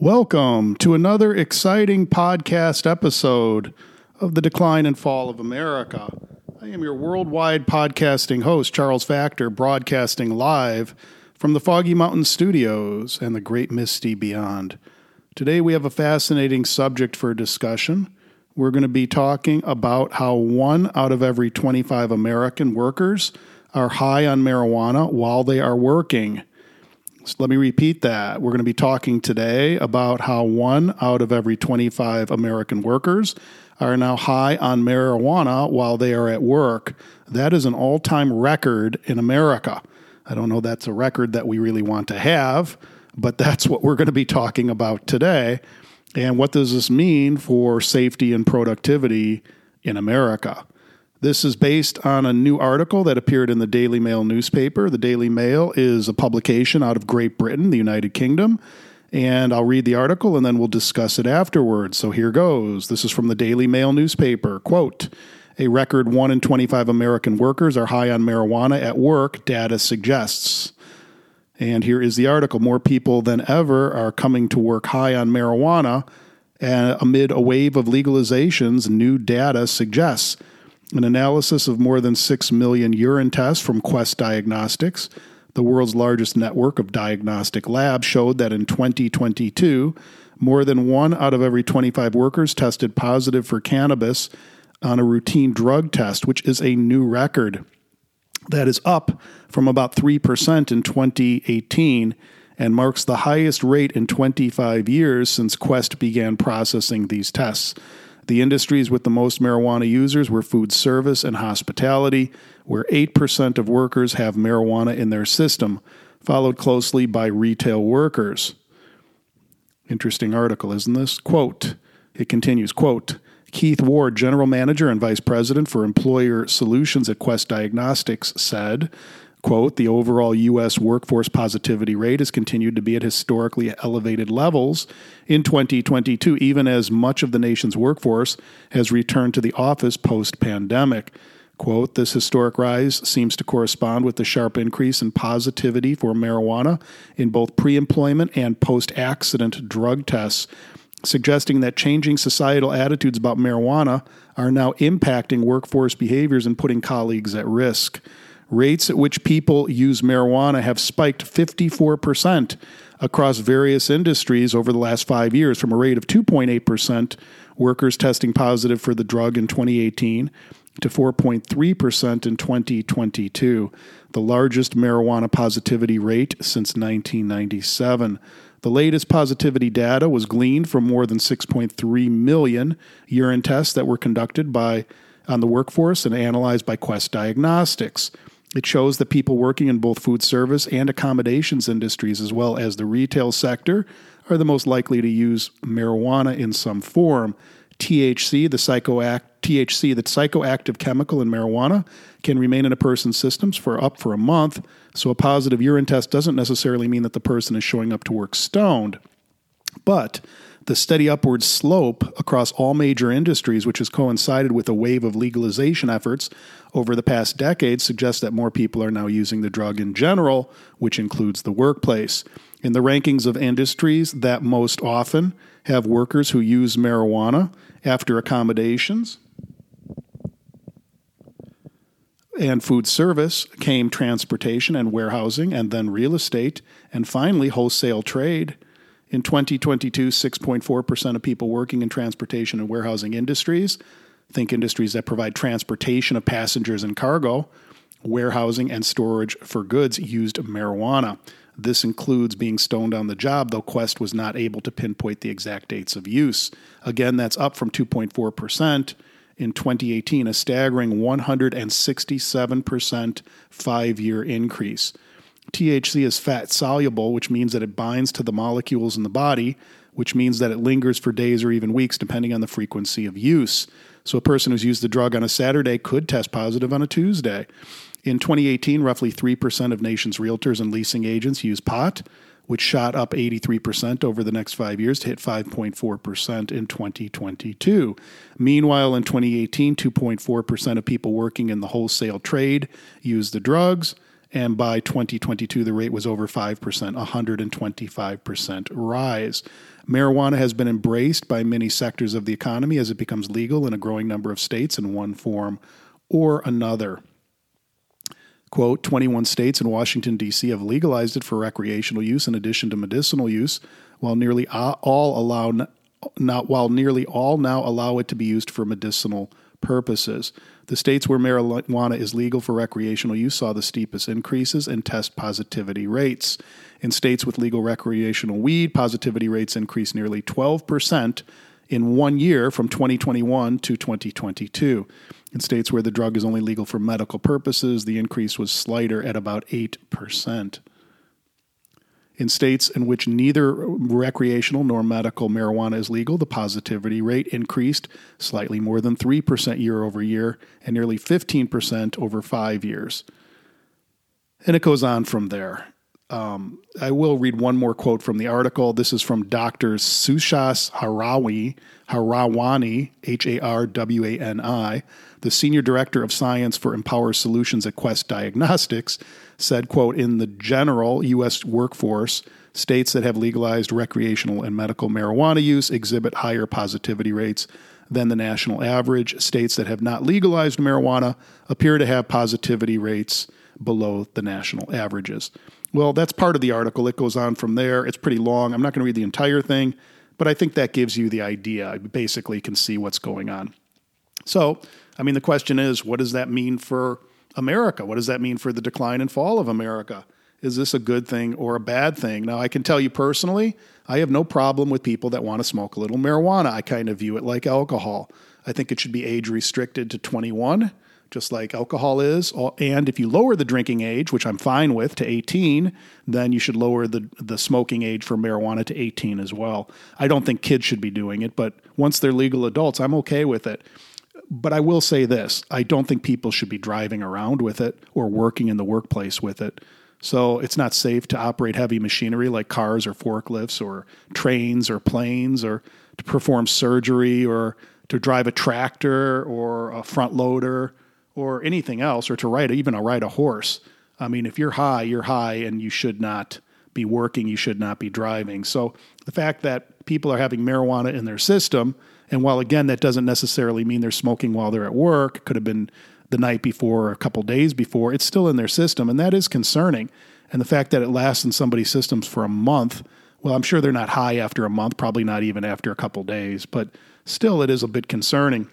Welcome to another exciting podcast episode of The Decline and Fall of America. I am your worldwide podcasting host, Charles Factor, broadcasting live from the Foggy Mountain Studios and the Great Misty Beyond. Today we have a fascinating subject for discussion. We're going to be talking about how one out of every 25 American workers are high on marijuana while they are working. So let me repeat that. We're going to be talking today about how one out of every 25 American workers are now high on marijuana while they are at work. That is an all time record in America. I don't know that's a record that we really want to have, but that's what we're going to be talking about today. And what does this mean for safety and productivity in America? This is based on a new article that appeared in the Daily Mail newspaper. The Daily Mail is a publication out of Great Britain, the United Kingdom. And I'll read the article and then we'll discuss it afterwards. So here goes. This is from the Daily Mail newspaper. Quote A record 1 in 25 American workers are high on marijuana at work, data suggests. And here is the article More people than ever are coming to work high on marijuana And amid a wave of legalizations, new data suggests. An analysis of more than 6 million urine tests from Quest Diagnostics, the world's largest network of diagnostic labs, showed that in 2022, more than one out of every 25 workers tested positive for cannabis on a routine drug test, which is a new record. That is up from about 3% in 2018 and marks the highest rate in 25 years since Quest began processing these tests. The industries with the most marijuana users were food service and hospitality, where 8% of workers have marijuana in their system, followed closely by retail workers. Interesting article, isn't this? Quote, it continues, quote, Keith Ward, General Manager and Vice President for Employer Solutions at Quest Diagnostics, said, quote, the overall U.S. workforce positivity rate has continued to be at historically elevated levels in 2022, even as much of the nation's workforce has returned to the office post pandemic. Quote, this historic rise seems to correspond with the sharp increase in positivity for marijuana in both pre employment and post accident drug tests suggesting that changing societal attitudes about marijuana are now impacting workforce behaviors and putting colleagues at risk. Rates at which people use marijuana have spiked 54% across various industries over the last five years, from a rate of 2.8% workers testing positive for the drug in 2018 to 4.3% in 2022, the largest marijuana positivity rate since 1997. The latest positivity data was gleaned from more than 6.3 million urine tests that were conducted by on the workforce and analyzed by Quest Diagnostics. It shows that people working in both food service and accommodations industries, as well as the retail sector, are the most likely to use marijuana in some form. THC, the psychoact, THC, the psychoactive chemical in marijuana, can remain in a person's systems for up for a month. So a positive urine test doesn't necessarily mean that the person is showing up to work stoned. But the steady upward slope across all major industries, which has coincided with a wave of legalization efforts over the past decade, suggests that more people are now using the drug in general, which includes the workplace. In the rankings of industries that most often have workers who use marijuana after accommodations, and food service came transportation and warehousing, and then real estate, and finally wholesale trade. In 2022, 6.4% of people working in transportation and warehousing industries, think industries that provide transportation of passengers and cargo, warehousing, and storage for goods, used marijuana. This includes being stoned on the job, though Quest was not able to pinpoint the exact dates of use. Again, that's up from 2.4% in 2018, a staggering 167% five year increase. THC is fat soluble, which means that it binds to the molecules in the body, which means that it lingers for days or even weeks, depending on the frequency of use. So, a person who's used the drug on a Saturday could test positive on a Tuesday. In 2018, roughly 3% of nation's realtors and leasing agents use pot, which shot up 83% over the next five years to hit 5.4% in 2022. Meanwhile, in 2018, 2.4% of people working in the wholesale trade used the drugs. And by 2022, the rate was over 5%, 125% rise. Marijuana has been embraced by many sectors of the economy as it becomes legal in a growing number of states in one form or another. Quote 21 states and Washington, D.C. have legalized it for recreational use in addition to medicinal use, while nearly all allow not while nearly all now allow it to be used for medicinal purposes. The states where marijuana is legal for recreational use saw the steepest increases in test positivity rates. In states with legal recreational weed, positivity rates increased nearly 12% in one year from 2021 to 2022. In states where the drug is only legal for medical purposes, the increase was slighter at about 8%. In states in which neither recreational nor medical marijuana is legal, the positivity rate increased slightly more than 3% year over year and nearly 15% over five years. And it goes on from there. Um, I will read one more quote from the article. This is from Dr. Sushas Harawi, Harawani, H A R W A N I, the senior director of science for Empower Solutions at Quest Diagnostics, said, quote, in the general U.S. workforce, states that have legalized recreational and medical marijuana use exhibit higher positivity rates than the national average. States that have not legalized marijuana appear to have positivity rates below the national averages. Well, that's part of the article. It goes on from there. It's pretty long. I'm not going to read the entire thing, but I think that gives you the idea. I basically can see what's going on. So, I mean, the question is what does that mean for America? What does that mean for the decline and fall of America? Is this a good thing or a bad thing? Now, I can tell you personally, I have no problem with people that want to smoke a little marijuana. I kind of view it like alcohol. I think it should be age restricted to 21, just like alcohol is. Uh, and if you lower the drinking age, which I'm fine with, to 18, then you should lower the, the smoking age for marijuana to 18 as well. I don't think kids should be doing it, but once they're legal adults, I'm okay with it. But I will say this I don't think people should be driving around with it or working in the workplace with it. So it's not safe to operate heavy machinery like cars or forklifts or trains or planes or to perform surgery or to drive a tractor or a front loader or anything else or to ride even a ride a horse. I mean, if you're high, you're high and you should not be working, you should not be driving. So the fact that people are having marijuana in their system and while again, that doesn't necessarily mean they're smoking while they're at work, could have been the night before or a couple days before, it's still in their system. And that is concerning. And the fact that it lasts in somebody's systems for a month, well, I'm sure they're not high after a month, probably not even after a couple days, but still, it is a bit concerning.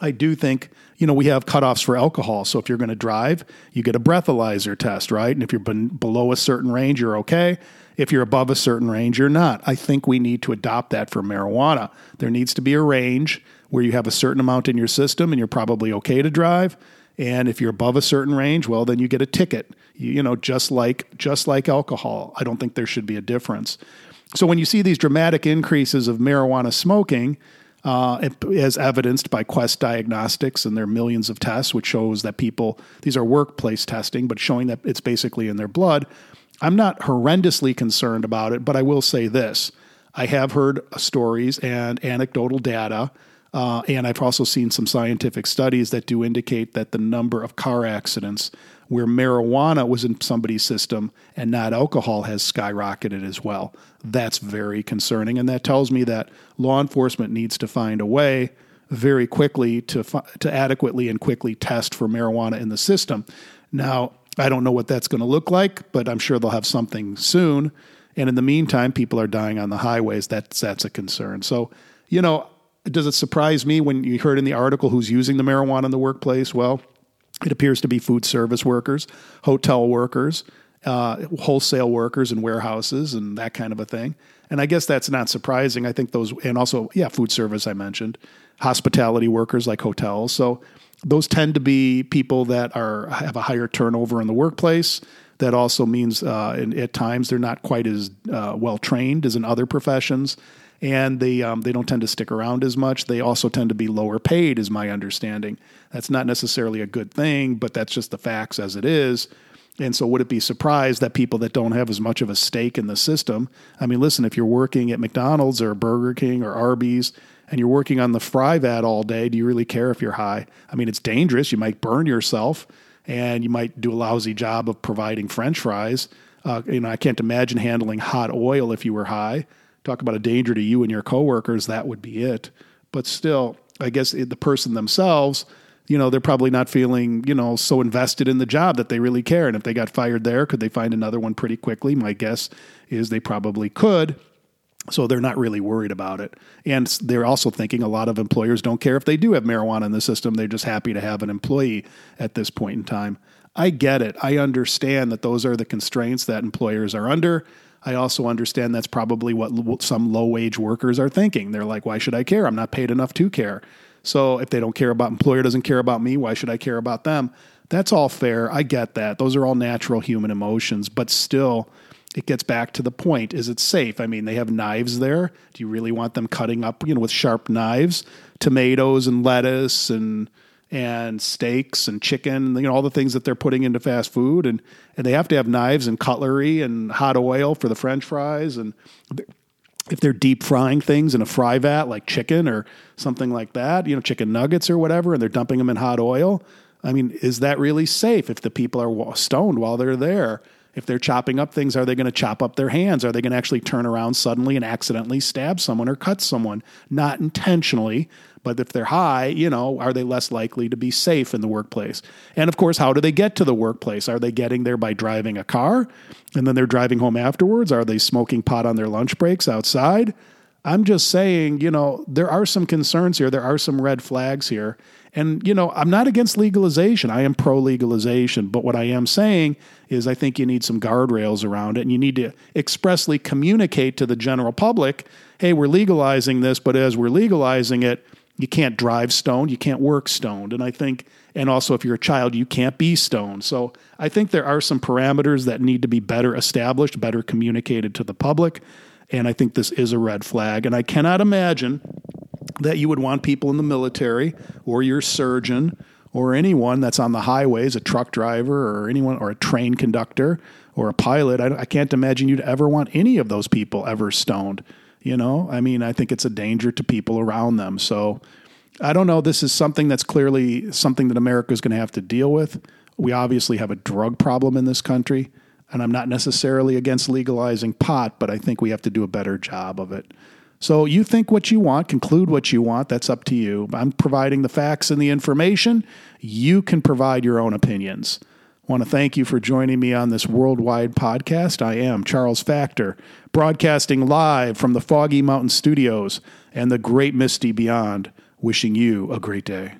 I do think, you know, we have cutoffs for alcohol. So if you're going to drive, you get a breathalyzer test, right? And if you're below a certain range, you're okay. If you're above a certain range, you're not. I think we need to adopt that for marijuana. There needs to be a range where you have a certain amount in your system and you're probably okay to drive. And if you're above a certain range, well, then you get a ticket. You, you know, just like just like alcohol. I don't think there should be a difference. So when you see these dramatic increases of marijuana smoking, uh, as evidenced by Quest Diagnostics and their millions of tests, which shows that people, these are workplace testing, but showing that it's basically in their blood. I'm not horrendously concerned about it, but I will say this. I have heard stories and anecdotal data, uh, and I've also seen some scientific studies that do indicate that the number of car accidents where marijuana was in somebody's system and not alcohol has skyrocketed as well. That's very concerning. And that tells me that law enforcement needs to find a way very quickly to, to adequately and quickly test for marijuana in the system. Now, I don't know what that's going to look like, but I'm sure they'll have something soon. And in the meantime, people are dying on the highways. That's, that's a concern. So, you know, does it surprise me when you heard in the article who's using the marijuana in the workplace? Well, it appears to be food service workers, hotel workers, uh, wholesale workers and warehouses, and that kind of a thing. And I guess that's not surprising. I think those, and also, yeah, food service, I mentioned, hospitality workers like hotels. So those tend to be people that are have a higher turnover in the workplace. That also means uh, in, at times they're not quite as uh, well trained as in other professions and they um, they don't tend to stick around as much. They also tend to be lower paid, is my understanding. That's not necessarily a good thing, but that's just the facts as it is. And so, would it be surprised that people that don't have as much of a stake in the system? I mean, listen, if you're working at McDonald's or Burger King or Arby's and you're working on the fry vat all day, do you really care if you're high? I mean, it's dangerous. You might burn yourself and you might do a lousy job of providing french fries. Uh, you know, I can't imagine handling hot oil if you were high talk about a danger to you and your coworkers, that would be it. But still, I guess the person themselves, you know, they're probably not feeling, you know, so invested in the job that they really care. And if they got fired there, could they find another one pretty quickly? My guess is they probably could. So they're not really worried about it. And they're also thinking a lot of employers don't care if they do have marijuana in the system. They're just happy to have an employee at this point in time. I get it. I understand that those are the constraints that employers are under. I also understand that's probably what some low wage workers are thinking. They're like, why should I care? I'm not paid enough to care. So if they don't care about employer doesn't care about me, why should I care about them? That's all fair. I get that. Those are all natural human emotions, but still it gets back to the point is it safe? I mean, they have knives there. Do you really want them cutting up, you know, with sharp knives, tomatoes and lettuce and and steaks and chicken, you know, all the things that they're putting into fast food and and they have to have knives and cutlery and hot oil for the french fries and if they're deep frying things in a fry vat like chicken or something like that, you know, chicken nuggets or whatever and they're dumping them in hot oil, I mean, is that really safe if the people are stoned while they're there? If they're chopping up things, are they going to chop up their hands? Are they going to actually turn around suddenly and accidentally stab someone or cut someone? Not intentionally, but if they're high, you know, are they less likely to be safe in the workplace? And of course, how do they get to the workplace? Are they getting there by driving a car and then they're driving home afterwards? Are they smoking pot on their lunch breaks outside? I'm just saying, you know, there are some concerns here. There are some red flags here. And, you know, I'm not against legalization. I am pro legalization. But what I am saying is I think you need some guardrails around it and you need to expressly communicate to the general public hey, we're legalizing this, but as we're legalizing it, you can't drive stoned, you can't work stoned. And I think, and also if you're a child, you can't be stoned. So I think there are some parameters that need to be better established, better communicated to the public. And I think this is a red flag. And I cannot imagine that you would want people in the military or your surgeon or anyone that's on the highways, a truck driver or anyone or a train conductor or a pilot. I, I, can't imagine you'd ever want any of those people ever stoned. You know, I mean, I think it's a danger to people around them. So I don't know. This is something that's clearly something that America is going to have to deal with. We obviously have a drug problem in this country. And I'm not necessarily against legalizing pot, but I think we have to do a better job of it. So you think what you want, conclude what you want, that's up to you. I'm providing the facts and the information. You can provide your own opinions. I want to thank you for joining me on this worldwide podcast. I am Charles Factor, broadcasting live from the Foggy Mountain Studios and the great Misty beyond, wishing you a great day.